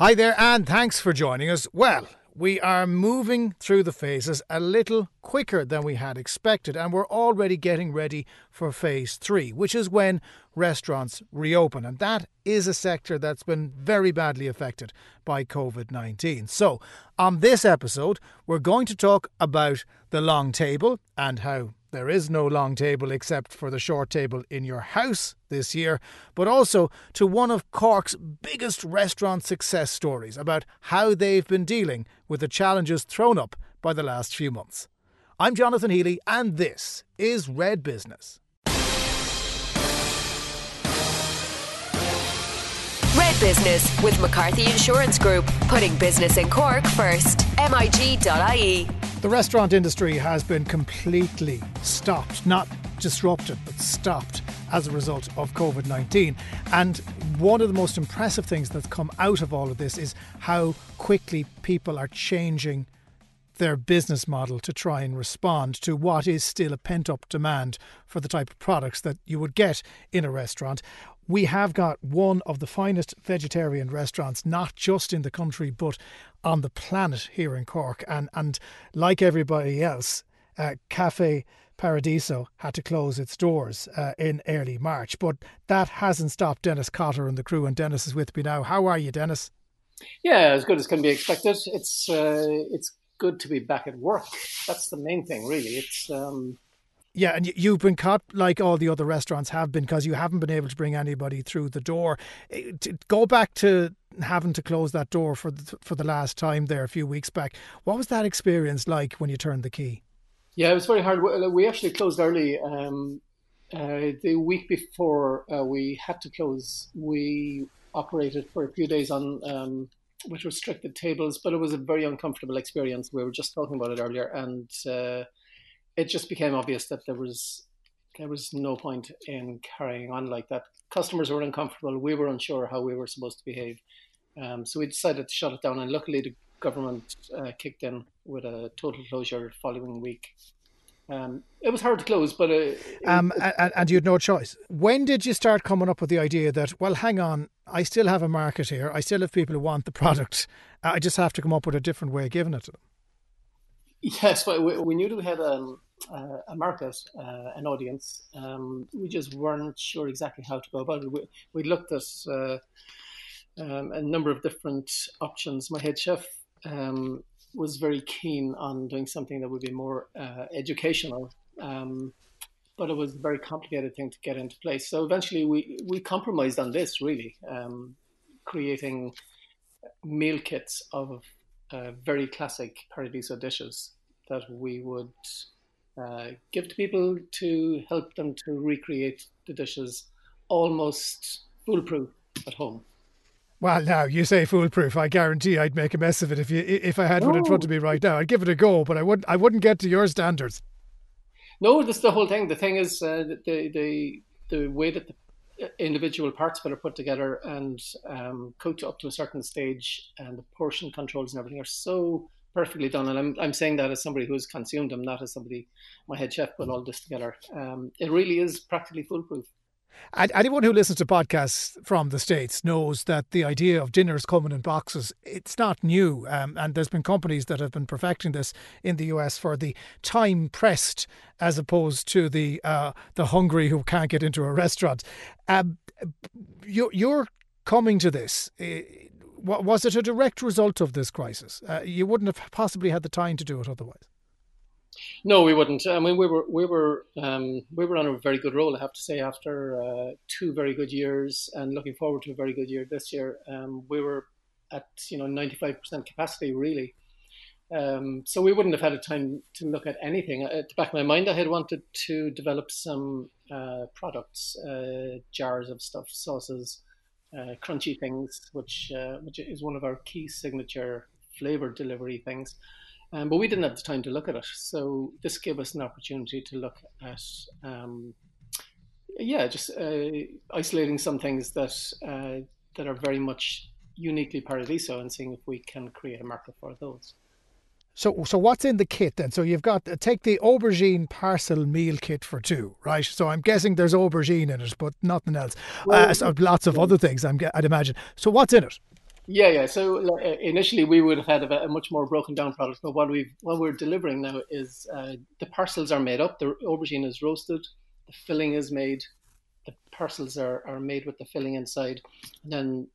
Hi there, and thanks for joining us. Well, we are moving through the phases a little quicker than we had expected, and we're already getting ready for phase three, which is when restaurants reopen. And that is a sector that's been very badly affected by COVID 19. So, on this episode, we're going to talk about the long table and how there is no long table except for the short table in your house this year, but also to one of Cork's biggest restaurant success stories about how they've been dealing with the challenges thrown up by the last few months. I'm Jonathan Healy, and this is Red Business. Business with McCarthy Insurance Group, putting business in Cork first. MIG.ie. The restaurant industry has been completely stopped, not disrupted, but stopped as a result of COVID 19. And one of the most impressive things that's come out of all of this is how quickly people are changing their business model to try and respond to what is still a pent up demand for the type of products that you would get in a restaurant. We have got one of the finest vegetarian restaurants, not just in the country, but on the planet here in Cork. And, and like everybody else, uh, Cafe Paradiso had to close its doors uh, in early March. But that hasn't stopped Dennis Cotter and the crew. And Dennis is with me now. How are you, Dennis? Yeah, as good as can be expected. It's uh, it's good to be back at work. That's the main thing, really. It's um, yeah, and you've been caught like all the other restaurants have been because you haven't been able to bring anybody through the door. Eh, go back to having to close that door for the, for the last time there a few weeks back. What was that experience like when you turned the key? Yeah, it was very hard. We actually closed early. Um, uh, the week before uh, we had to close, we operated for a few days on um, with restricted tables, but it was a very uncomfortable experience. We were just talking about it earlier, and uh, it just became obvious that there was there was no point in carrying on like that. Customers were uncomfortable. We were unsure how we were supposed to behave, um, so we decided to shut it down. And luckily, the government uh, kicked in with a total closure following week. Um, it was hard to close, but uh, um, and, and you had no choice. When did you start coming up with the idea that, well, hang on, I still have a market here. I still have people who want the product. I just have to come up with a different way of giving it to them. Yes, well, we, we knew that we had um, uh, a market, uh, an audience. Um, we just weren't sure exactly how to go about it. We, we looked at uh, um, a number of different options. My head chef um, was very keen on doing something that would be more uh, educational, um, but it was a very complicated thing to get into place. So eventually, we we compromised on this really, um, creating meal kits of uh, very classic Paradiso dishes that we would uh, give to people to help them to recreate the dishes almost foolproof at home. Well, now you say foolproof. I guarantee I'd make a mess of it if you if I had one in front of me right now. I'd give it a go, but I wouldn't. I wouldn't get to your standards. No, that's the whole thing. The thing is uh, the the the way that the individual parts that are put together and um, cooked up to a certain stage, and the portion controls and everything are so perfectly done. And I'm, I'm saying that as somebody who's consumed them, not as somebody, my head chef put all this together. Um, it really is practically foolproof. Anyone who listens to podcasts from the States knows that the idea of dinners coming in boxes, it's not new. Um, and there's been companies that have been perfecting this in the US for the time pressed as opposed to the uh, the hungry who can't get into a restaurant. Um, you're, you're coming to this. Was it a direct result of this crisis? Uh, you wouldn't have possibly had the time to do it otherwise. No, we wouldn't. I mean, we were we were um, we were on a very good roll. I have to say, after uh, two very good years and looking forward to a very good year this year, um, we were at you know ninety five percent capacity really. Um, so we wouldn't have had a time to look at anything. At the back of my mind, I had wanted to develop some uh, products, uh, jars of stuffed sauces, uh, crunchy things, which uh, which is one of our key signature flavor delivery things. Um, but we didn't have the time to look at it. So this gave us an opportunity to look at, um, yeah, just uh, isolating some things that uh, that are very much uniquely Paradiso and seeing if we can create a market for those. So, so what's in the kit then? So you've got take the aubergine parcel meal kit for two, right? So I'm guessing there's aubergine in it, but nothing else. Well, uh, so lots of other things. I'm, I'd imagine. So what's in it? Yeah, yeah. So uh, initially we would have had a, a, much more broken down product, but what we what we're delivering now is uh, the parcels are made up. The aubergine is roasted, the filling is made, the parcels are, are made with the filling inside, and then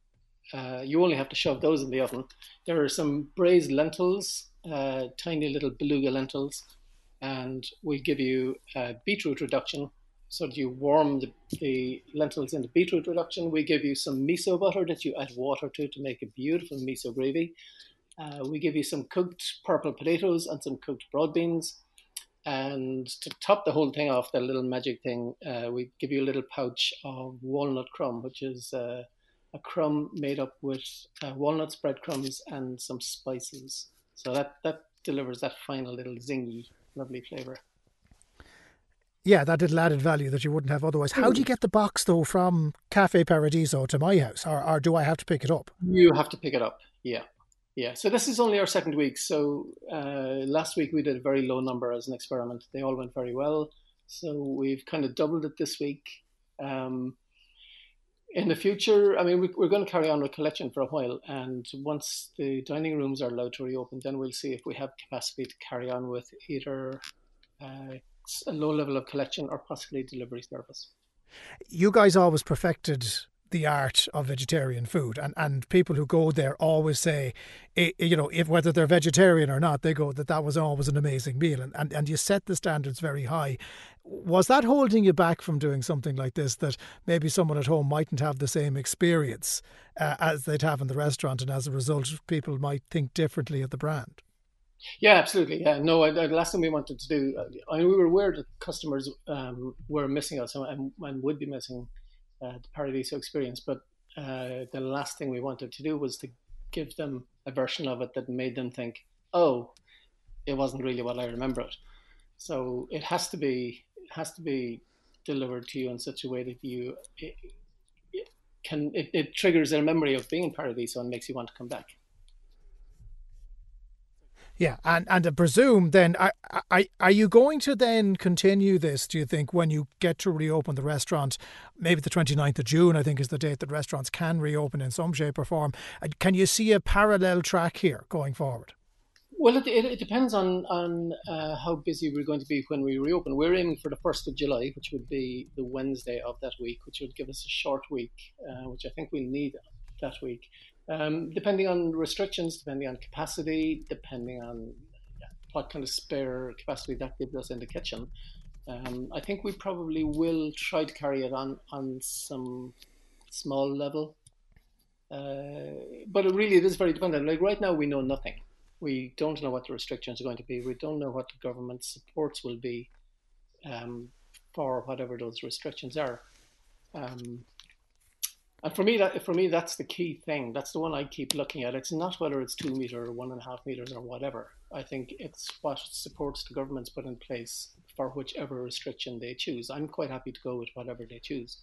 uh, you only have to shove those in the oven. There are some braised lentils, uh, tiny little beluga lentils, and we give you a beetroot reduction so you warm the, the lentils into beetroot reduction. We give you some miso butter that you add water to to make a beautiful miso gravy. Uh, we give you some cooked purple potatoes and some cooked broad beans. And to top the whole thing off, that little magic thing, uh, we give you a little pouch of walnut crumb, which is uh, a crumb made up with uh, walnuts, breadcrumbs, and some spices. So that, that delivers that final little zingy, lovely flavour. Yeah, that little added value that you wouldn't have otherwise. How do you get the box though from Cafe Paradiso to my house, or, or do I have to pick it up? You have to pick it up. Yeah, yeah. So this is only our second week. So uh, last week we did a very low number as an experiment. They all went very well. So we've kind of doubled it this week. Um, in the future, I mean, we, are going to carry on with collection for a while, and once the dining rooms are allowed to reopen, then we'll see if we have capacity to carry on with either uh, a low level of collection or possibly delivery service. You guys always perfected the art of vegetarian food and, and people who go there always say you know if whether they're vegetarian or not they go that that was always an amazing meal and, and, and you set the standards very high was that holding you back from doing something like this that maybe someone at home mightn't have the same experience uh, as they'd have in the restaurant and as a result people might think differently of the brand yeah, absolutely. Yeah, no. the last thing we wanted to do, I mean, we were aware that customers um, were missing us and, and, would be missing uh, the Paradiso experience. But uh, the last thing we wanted to do was to give them a version of it that made them think, "Oh, it wasn't really what I remember it." So it has to be has to be delivered to you in such a way that you it, can it, it triggers a memory of being in Paradiso and makes you want to come back. Yeah, and and I presume then, are, are, are you going to then continue this, do you think, when you get to reopen the restaurant? Maybe the 29th of June, I think, is the date that restaurants can reopen in some shape or form. Can you see a parallel track here going forward? Well, it, it, it depends on, on uh, how busy we're going to be when we reopen. We're aiming for the 1st of July, which would be the Wednesday of that week, which would give us a short week, uh, which I think we'll need that week. Um, depending on restrictions, depending on capacity, depending on what kind of spare capacity that gives us in the kitchen, um, I think we probably will try to carry it on on some small level. Uh, but it really it is very dependent. Like right now, we know nothing. We don't know what the restrictions are going to be. We don't know what the government supports will be um, for whatever those restrictions are. Um, and for me, that for me, that's the key thing. That's the one I keep looking at. It's not whether it's two meter or one and a half meters or whatever. I think it's what supports the governments put in place for whichever restriction they choose. I'm quite happy to go with whatever they choose.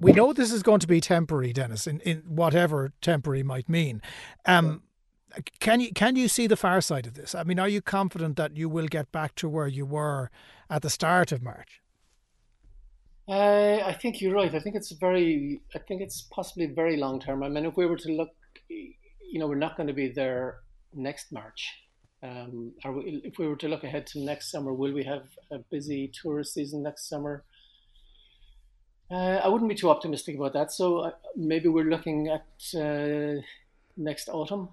We know this is going to be temporary, Dennis, in, in whatever temporary might mean. Um, can you can you see the far side of this? I mean, are you confident that you will get back to where you were at the start of March? Uh, I think you're right. I think it's very. I think it's possibly very long term. I mean, if we were to look, you know, we're not going to be there next March. Um, we, if we were to look ahead to next summer, will we have a busy tourist season next summer? Uh, I wouldn't be too optimistic about that. So uh, maybe we're looking at uh, next autumn.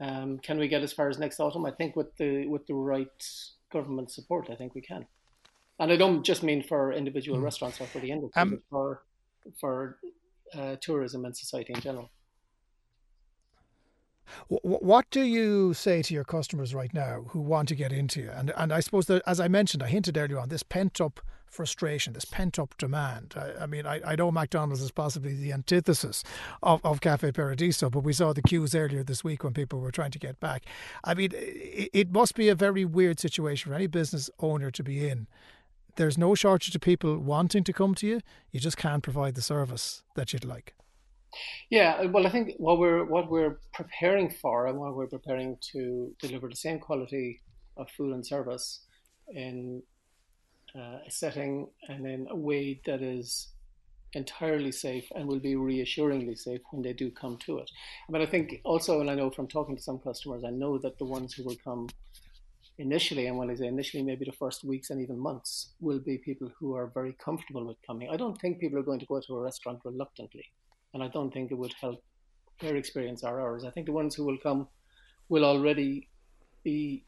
Um, can we get as far as next autumn? I think with the with the right government support, I think we can and I don't just mean for individual mm. restaurants or for the industry, um, but for for uh, tourism and society in general. What do you say to your customers right now who want to get into you? And and I suppose that, as I mentioned, I hinted earlier on this pent up frustration, this pent up demand. I, I, mean, I, I know McDonald's is possibly the antithesis of, of Cafe Paradiso, but we saw the queues earlier this week when people were trying to get back. I mean, it, it must be a very weird situation for any business owner to be in there's no shortage of people wanting to come to you. You just can't provide the service that you'd like. Yeah, well, I think what we're what we're preparing for, and what we're preparing to deliver the same quality of food and service in uh, a setting and in a way that is entirely safe and will be reassuringly safe when they do come to it. But I think also, and I know from talking to some customers, I know that the ones who will come initially, and when I say initially, maybe the first weeks and even months, will be people who are very comfortable with coming. I don't think people are going to go to a restaurant reluctantly, and I don't think it would help their experience or ours. I think the ones who will come will already be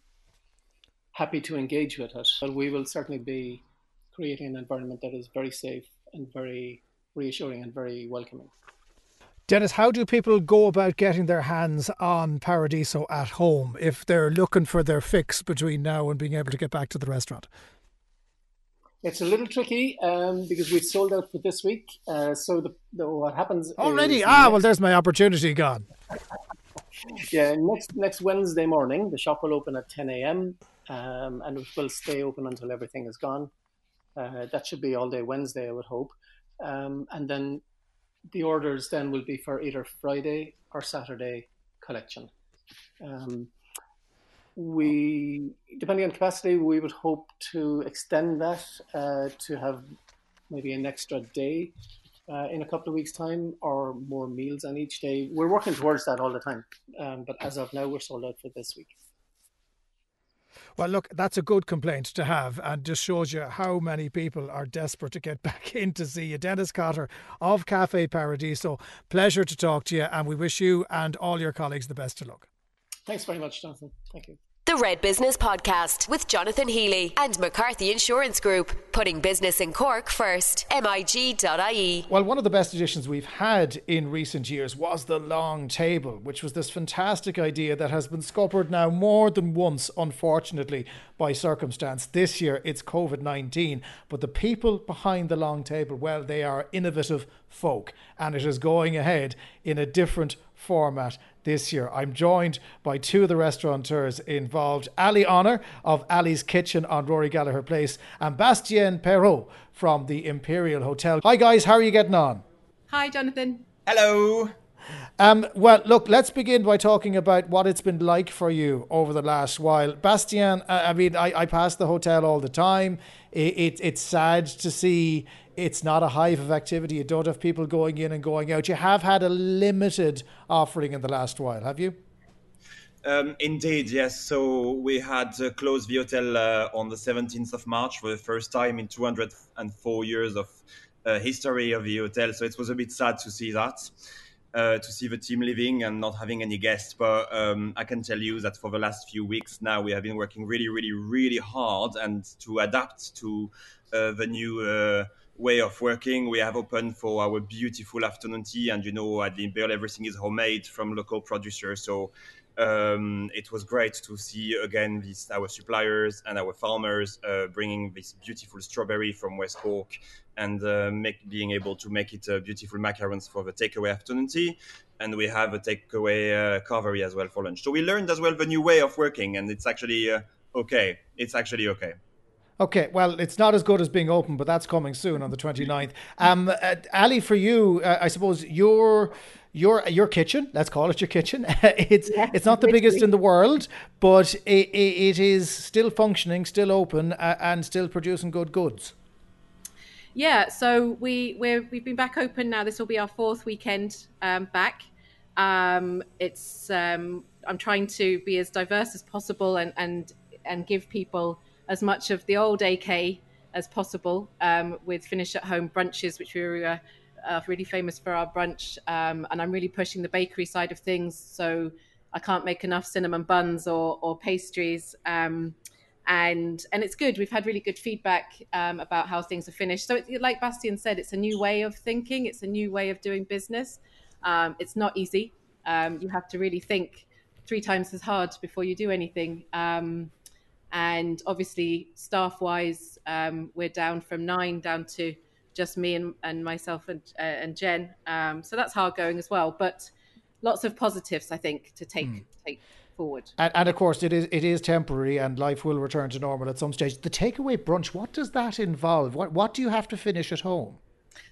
happy to engage with it, but we will certainly be creating an environment that is very safe and very reassuring and very welcoming. Dennis, how do people go about getting their hands on Paradiso at home if they're looking for their fix between now and being able to get back to the restaurant? It's a little tricky um, because we've sold out for this week. Uh, so the, the, what happens already? ah, well, there's my opportunity gone. yeah, next next Wednesday morning, the shop will open at 10 a.m. Um, and it will stay open until everything is gone. Uh, that should be all day Wednesday, I would hope. Um, and then the orders then will be for either Friday or Saturday collection. Um, we, depending on capacity, we would hope to extend that uh, to have maybe an extra day uh, in a couple of weeks' time or more meals on each day. We're working towards that all the time, um, but as of now, we're sold out for this week. Well, look, that's a good complaint to have and just shows you how many people are desperate to get back in to see you. Dennis Cotter of Cafe Paradiso, pleasure to talk to you, and we wish you and all your colleagues the best of luck. Thanks very much, Jonathan. Thank you. The Red Business Podcast with Jonathan Healy and McCarthy Insurance Group, putting business in Cork first. MIG.ie. Well, one of the best additions we've had in recent years was the long table, which was this fantastic idea that has been scuppered now more than once, unfortunately, by circumstance. This year it's COVID 19, but the people behind the long table, well, they are innovative folk, and it is going ahead in a different format this year. I'm joined by two of the restaurateurs involved Ali Honour of Ali's Kitchen on Rory Gallagher Place and Bastien Peyraud from the Imperial Hotel. Hi, guys, how are you getting on? Hi, Jonathan. Hello. Um, well, look, let's begin by talking about what it's been like for you over the last while. Bastien, I mean, I, I pass the hotel all the time. It, it, it's sad to see it's not a hive of activity. You don't have people going in and going out. You have had a limited offering in the last while, have you? Um, indeed, yes. So we had uh, closed the hotel uh, on the 17th of March for the first time in 204 years of uh, history of the hotel. So it was a bit sad to see that, uh, to see the team leaving and not having any guests. But um, I can tell you that for the last few weeks now, we have been working really, really, really hard and to adapt to uh, the new uh, way of working. We have opened for our beautiful afternoon tea, and you know, at the Imperial, everything is homemade from local producers. So um, it was great to see again these our suppliers and our farmers uh, bringing this beautiful strawberry from West Cork and uh, make, being able to make it uh, beautiful macarons for the takeaway afternoon tea. And we have a takeaway uh, as well for lunch. So we learned as well the new way of working, and it's actually uh, okay. It's actually okay. Okay, well, it's not as good as being open, but that's coming soon on the 29th. Um, uh, Ali, for you, uh, I suppose your your your kitchen, let's call it your kitchen. it's yeah, it's not the literally. biggest in the world, but it, it, it is still functioning, still open, uh, and still producing good goods. Yeah, so we we we've been back open now. This will be our fourth weekend um, back. Um, it's um, I'm trying to be as diverse as possible and and and give people as much of the old AK as possible um, with finish at home brunches, which we were uh, uh, really famous for our brunch. Um, and I'm really pushing the bakery side of things. So I can't make enough cinnamon buns or, or pastries. Um, and and it's good. We've had really good feedback um, about how things are finished. So, it, like Bastien said, it's a new way of thinking. It's a new way of doing business. Um, it's not easy. Um, you have to really think three times as hard before you do anything. Um, and obviously, staff wise, um, we're down from nine down to just me and, and myself and, uh, and Jen. Um, so that's hard going as well. But lots of positives, I think, to take mm. take forward. And, and, of course, it is it is temporary, and life will return to normal at some stage. The takeaway brunch, what does that involve? What what do you have to finish at home?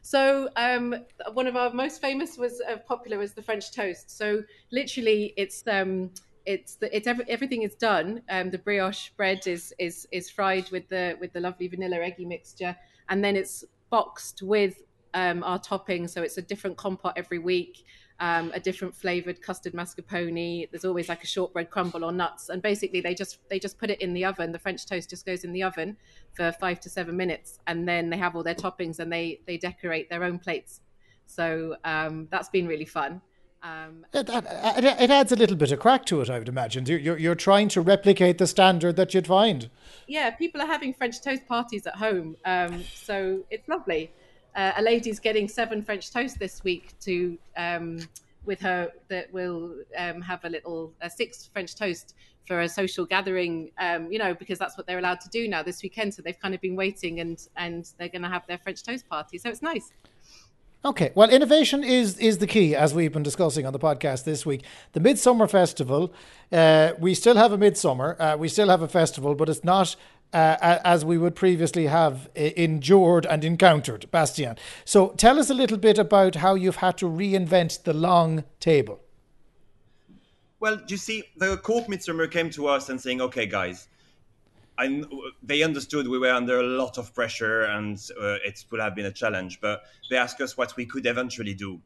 So um, one of our most famous was uh, popular was the French toast. So literally, it's um, it's the, it's every, everything is done. Um, the brioche bread is is is fried with the with the lovely vanilla eggy mixture, and then it's boxed with um, our toppings. So it's a different compote every week, um, a different flavored custard mascarpone. There's always like a shortbread crumble or nuts, and basically they just they just put it in the oven. The French toast just goes in the oven for five to seven minutes, and then they have all their toppings and they they decorate their own plates. So um, that's been really fun. Um, it, it, adds a little bit of crack to it, I would imagine. You're, you're trying to replicate the standard that you'd find. Yeah, people are having French toast parties at home, um, so it's lovely. Uh, a lady's getting seven French toast this week to um, with her that will um, have a little six French toast for a social gathering. Um, you know, because that's what they're allowed to do now this weekend. So they've kind of been waiting, and and they're going to have their French toast party. So it's nice. Okay, well, innovation is is the key, as we've been discussing on the podcast this week. The Midsummer Festival, uh, we still have a Midsummer, uh, we still have a festival, but it's not uh, as we would previously have endured and encountered, Bastien. So tell us a little bit about how you've had to reinvent the long table. Well, you see, the Cork Midsummer came to us and saying, okay, guys, I, they understood we were under a lot of pressure and uh, it would have been a challenge, but they asked us what we could eventually do.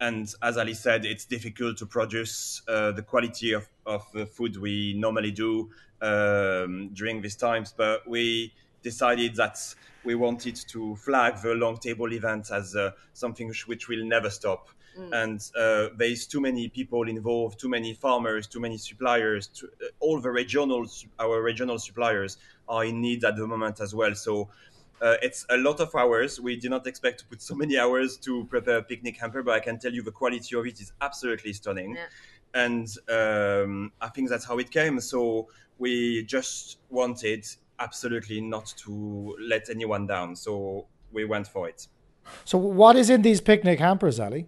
And as Ali said, it's difficult to produce uh, the quality of, of the food we normally do um, during these times, but we decided that we wanted to flag the long table event as uh, something which will never stop. Mm. And uh, there's too many people involved, too many farmers, too many suppliers. Too, uh, all the regional, our regional suppliers are in need at the moment as well. So uh, it's a lot of hours. We did not expect to put so many hours to prepare a picnic hamper, but I can tell you the quality of it is absolutely stunning. Yeah. And um, I think that's how it came. So we just wanted absolutely not to let anyone down. So we went for it. So, what is in these picnic hampers, Ali?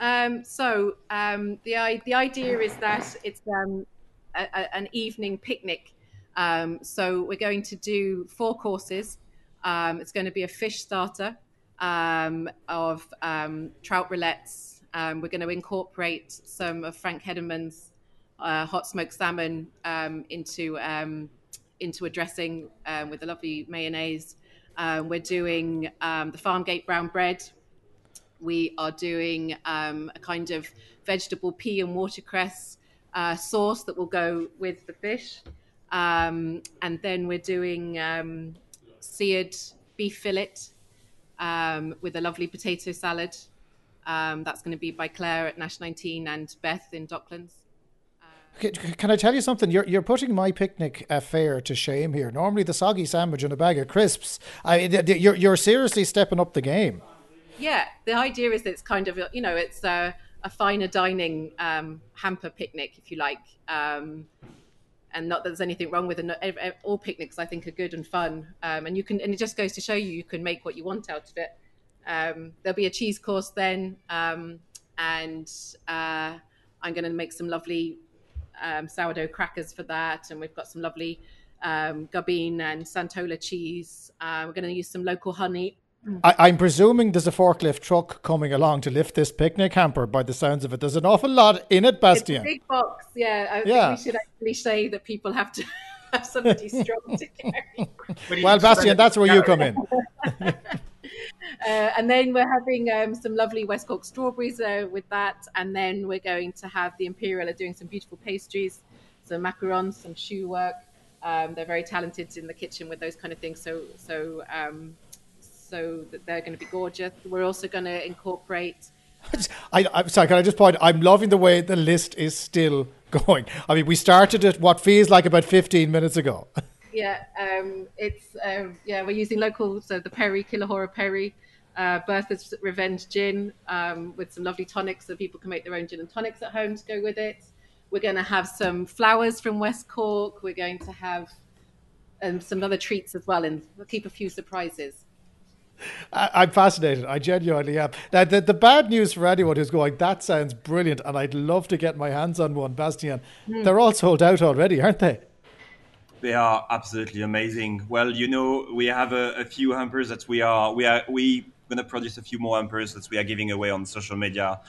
Um, so um, the the idea is that it's um, a, a, an evening picnic. Um, so we're going to do four courses. Um, it's going to be a fish starter um, of trout roulets. we're going to incorporate some of Frank Hederman's uh, hot smoked salmon into into a dressing with a lovely mayonnaise. We're doing the Farmgate brown bread, we are doing um, a kind of vegetable pea and watercress uh, sauce that will go with the fish. Um, and then we're doing um, seared beef fillet um, with a lovely potato salad. Um, that's going to be by Claire at Nash 19 and Beth in Docklands. Can I tell you something? You're you're putting my picnic affair to shame here. Normally, the soggy sandwich and a bag of crisps. I, you're you're seriously stepping up the game yeah, the idea is that it's kind of you know it's a, a finer dining um, hamper picnic, if you like, um, and not that there's anything wrong with it. All picnics, I think, are good and fun, um, and you can and it just goes to show you you can make what you want out of it. Um, there'll be a cheese course then, um, and uh, I'm going to make some lovely um, sourdough crackers for that, and we've got some lovely um, Gubeen and Santola cheese. Uh, we're going to use some local honey I, am presuming there's a forklift truck coming along to lift this picnic hamper. By the sounds of it, there's an awful lot in it, Bastien. big box, yeah. I yeah. think we should actually say that people have to have somebody strong to carry. well, Bastien, that's where you come in. uh, and then we're having um, some lovely West Cork strawberries uh, with that, and then we're going to have the Imperial are doing some beautiful pastries, some macarons, some shoe work. Um, they're very talented in the kitchen with those kind of things. So, so um, so that they're going to be gorgeous. We're also going to incorporate. I, am sorry, can I just point? I'm loving the way the list is still going. I mean, we started at what feels like about 15 minutes ago. Yeah, um, it's um, yeah, we're using local, so the Perry Killahora Perry, uh, Bertha's Revenge gin um, with some lovely tonics, so people can make their own gin and tonics at home to go with it. We're going to have some flowers from West Cork. We're going to have um, some other treats as well, and we'll keep a few surprises. I, am fascinated. I genuinely am. Now, the, the bad news for anyone who's going, that sounds brilliant, and I'd love to get my hands on one, Bastien. Mm. They're all sold out already, aren't they? They are absolutely amazing. Well, you know, we have a, a few hampers that we are we are we going to produce a few more hampers that we are giving away on social media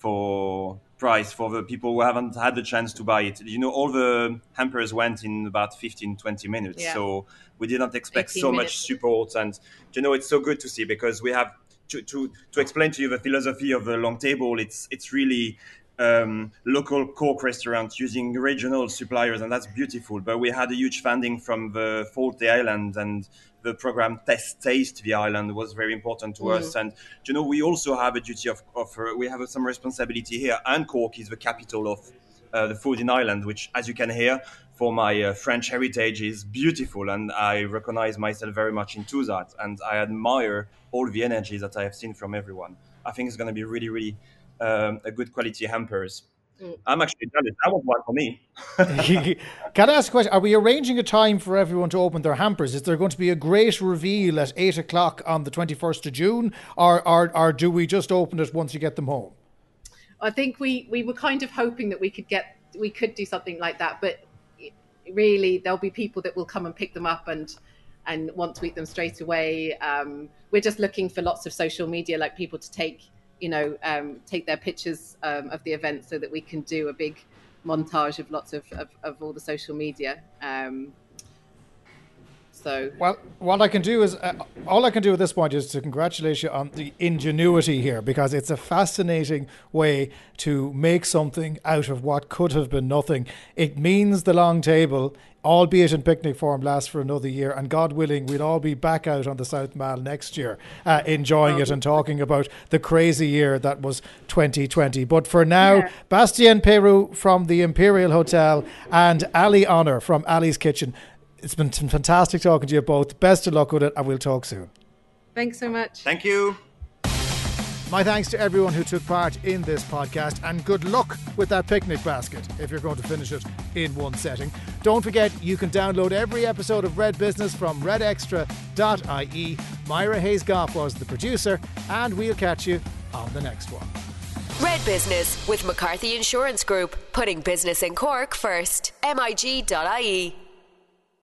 for price for the people who haven't had the chance to buy it. You know, all the hampers went in about 15, 20 minutes. Yeah. So we did not expect so minutes. much support. And, you know, it's so good to see because we have to, to, to explain to you the philosophy of the long table, it's it's really um, local Cork restaurants using regional suppliers, and that's beautiful. But we had a huge funding from the Fáilte Ireland, and the program Test Taste the Island was very important to mm. us. And you know, we also have a duty of, of uh, we have some responsibility here. And Cork is the capital of uh, the food in Ireland, which, as you can hear, for my uh, French heritage is beautiful, and I recognize myself very much into that. And I admire all the energy that I have seen from everyone. I think it's going to be really, really um, a good quality hampers. Mm. I'm actually jealous. That was one for me. Can I ask a question? Are we arranging a time for everyone to open their hampers? Is there going to be a great reveal at eight o'clock on the 21st of June, or, or, or do we just open it once you get them home? I think we, we were kind of hoping that we could get we could do something like that, but really there'll be people that will come and pick them up and and want to eat them straight away. Um, we're just looking for lots of social media, like people to take you know, um, take their pictures um, of the event so that we can do a big montage of lots of, of, of all the social media. Um, so well, what I can do is uh, all I can do at this point is to congratulate you on the ingenuity here because it's a fascinating way to make something out of what could have been nothing. It means the long table, albeit in picnic form, lasts for another year, and God willing, we'll all be back out on the South Mall next year, uh, enjoying oh. it and talking about the crazy year that was 2020. But for now, yeah. Bastien Peyraud from the Imperial Hotel and Ali Honour from Ali's Kitchen it's been fantastic talking to you both. Best of luck with it, and we'll talk soon. Thanks so much. Thank you. My thanks to everyone who took part in this podcast, and good luck with that picnic basket if you're going to finish it in one setting. Don't forget, you can download every episode of Red Business from redextra.ie. Myra Hayes Goff was the producer, and we'll catch you on the next one. Red Business with McCarthy Insurance Group, putting business in Cork first. MIG.ie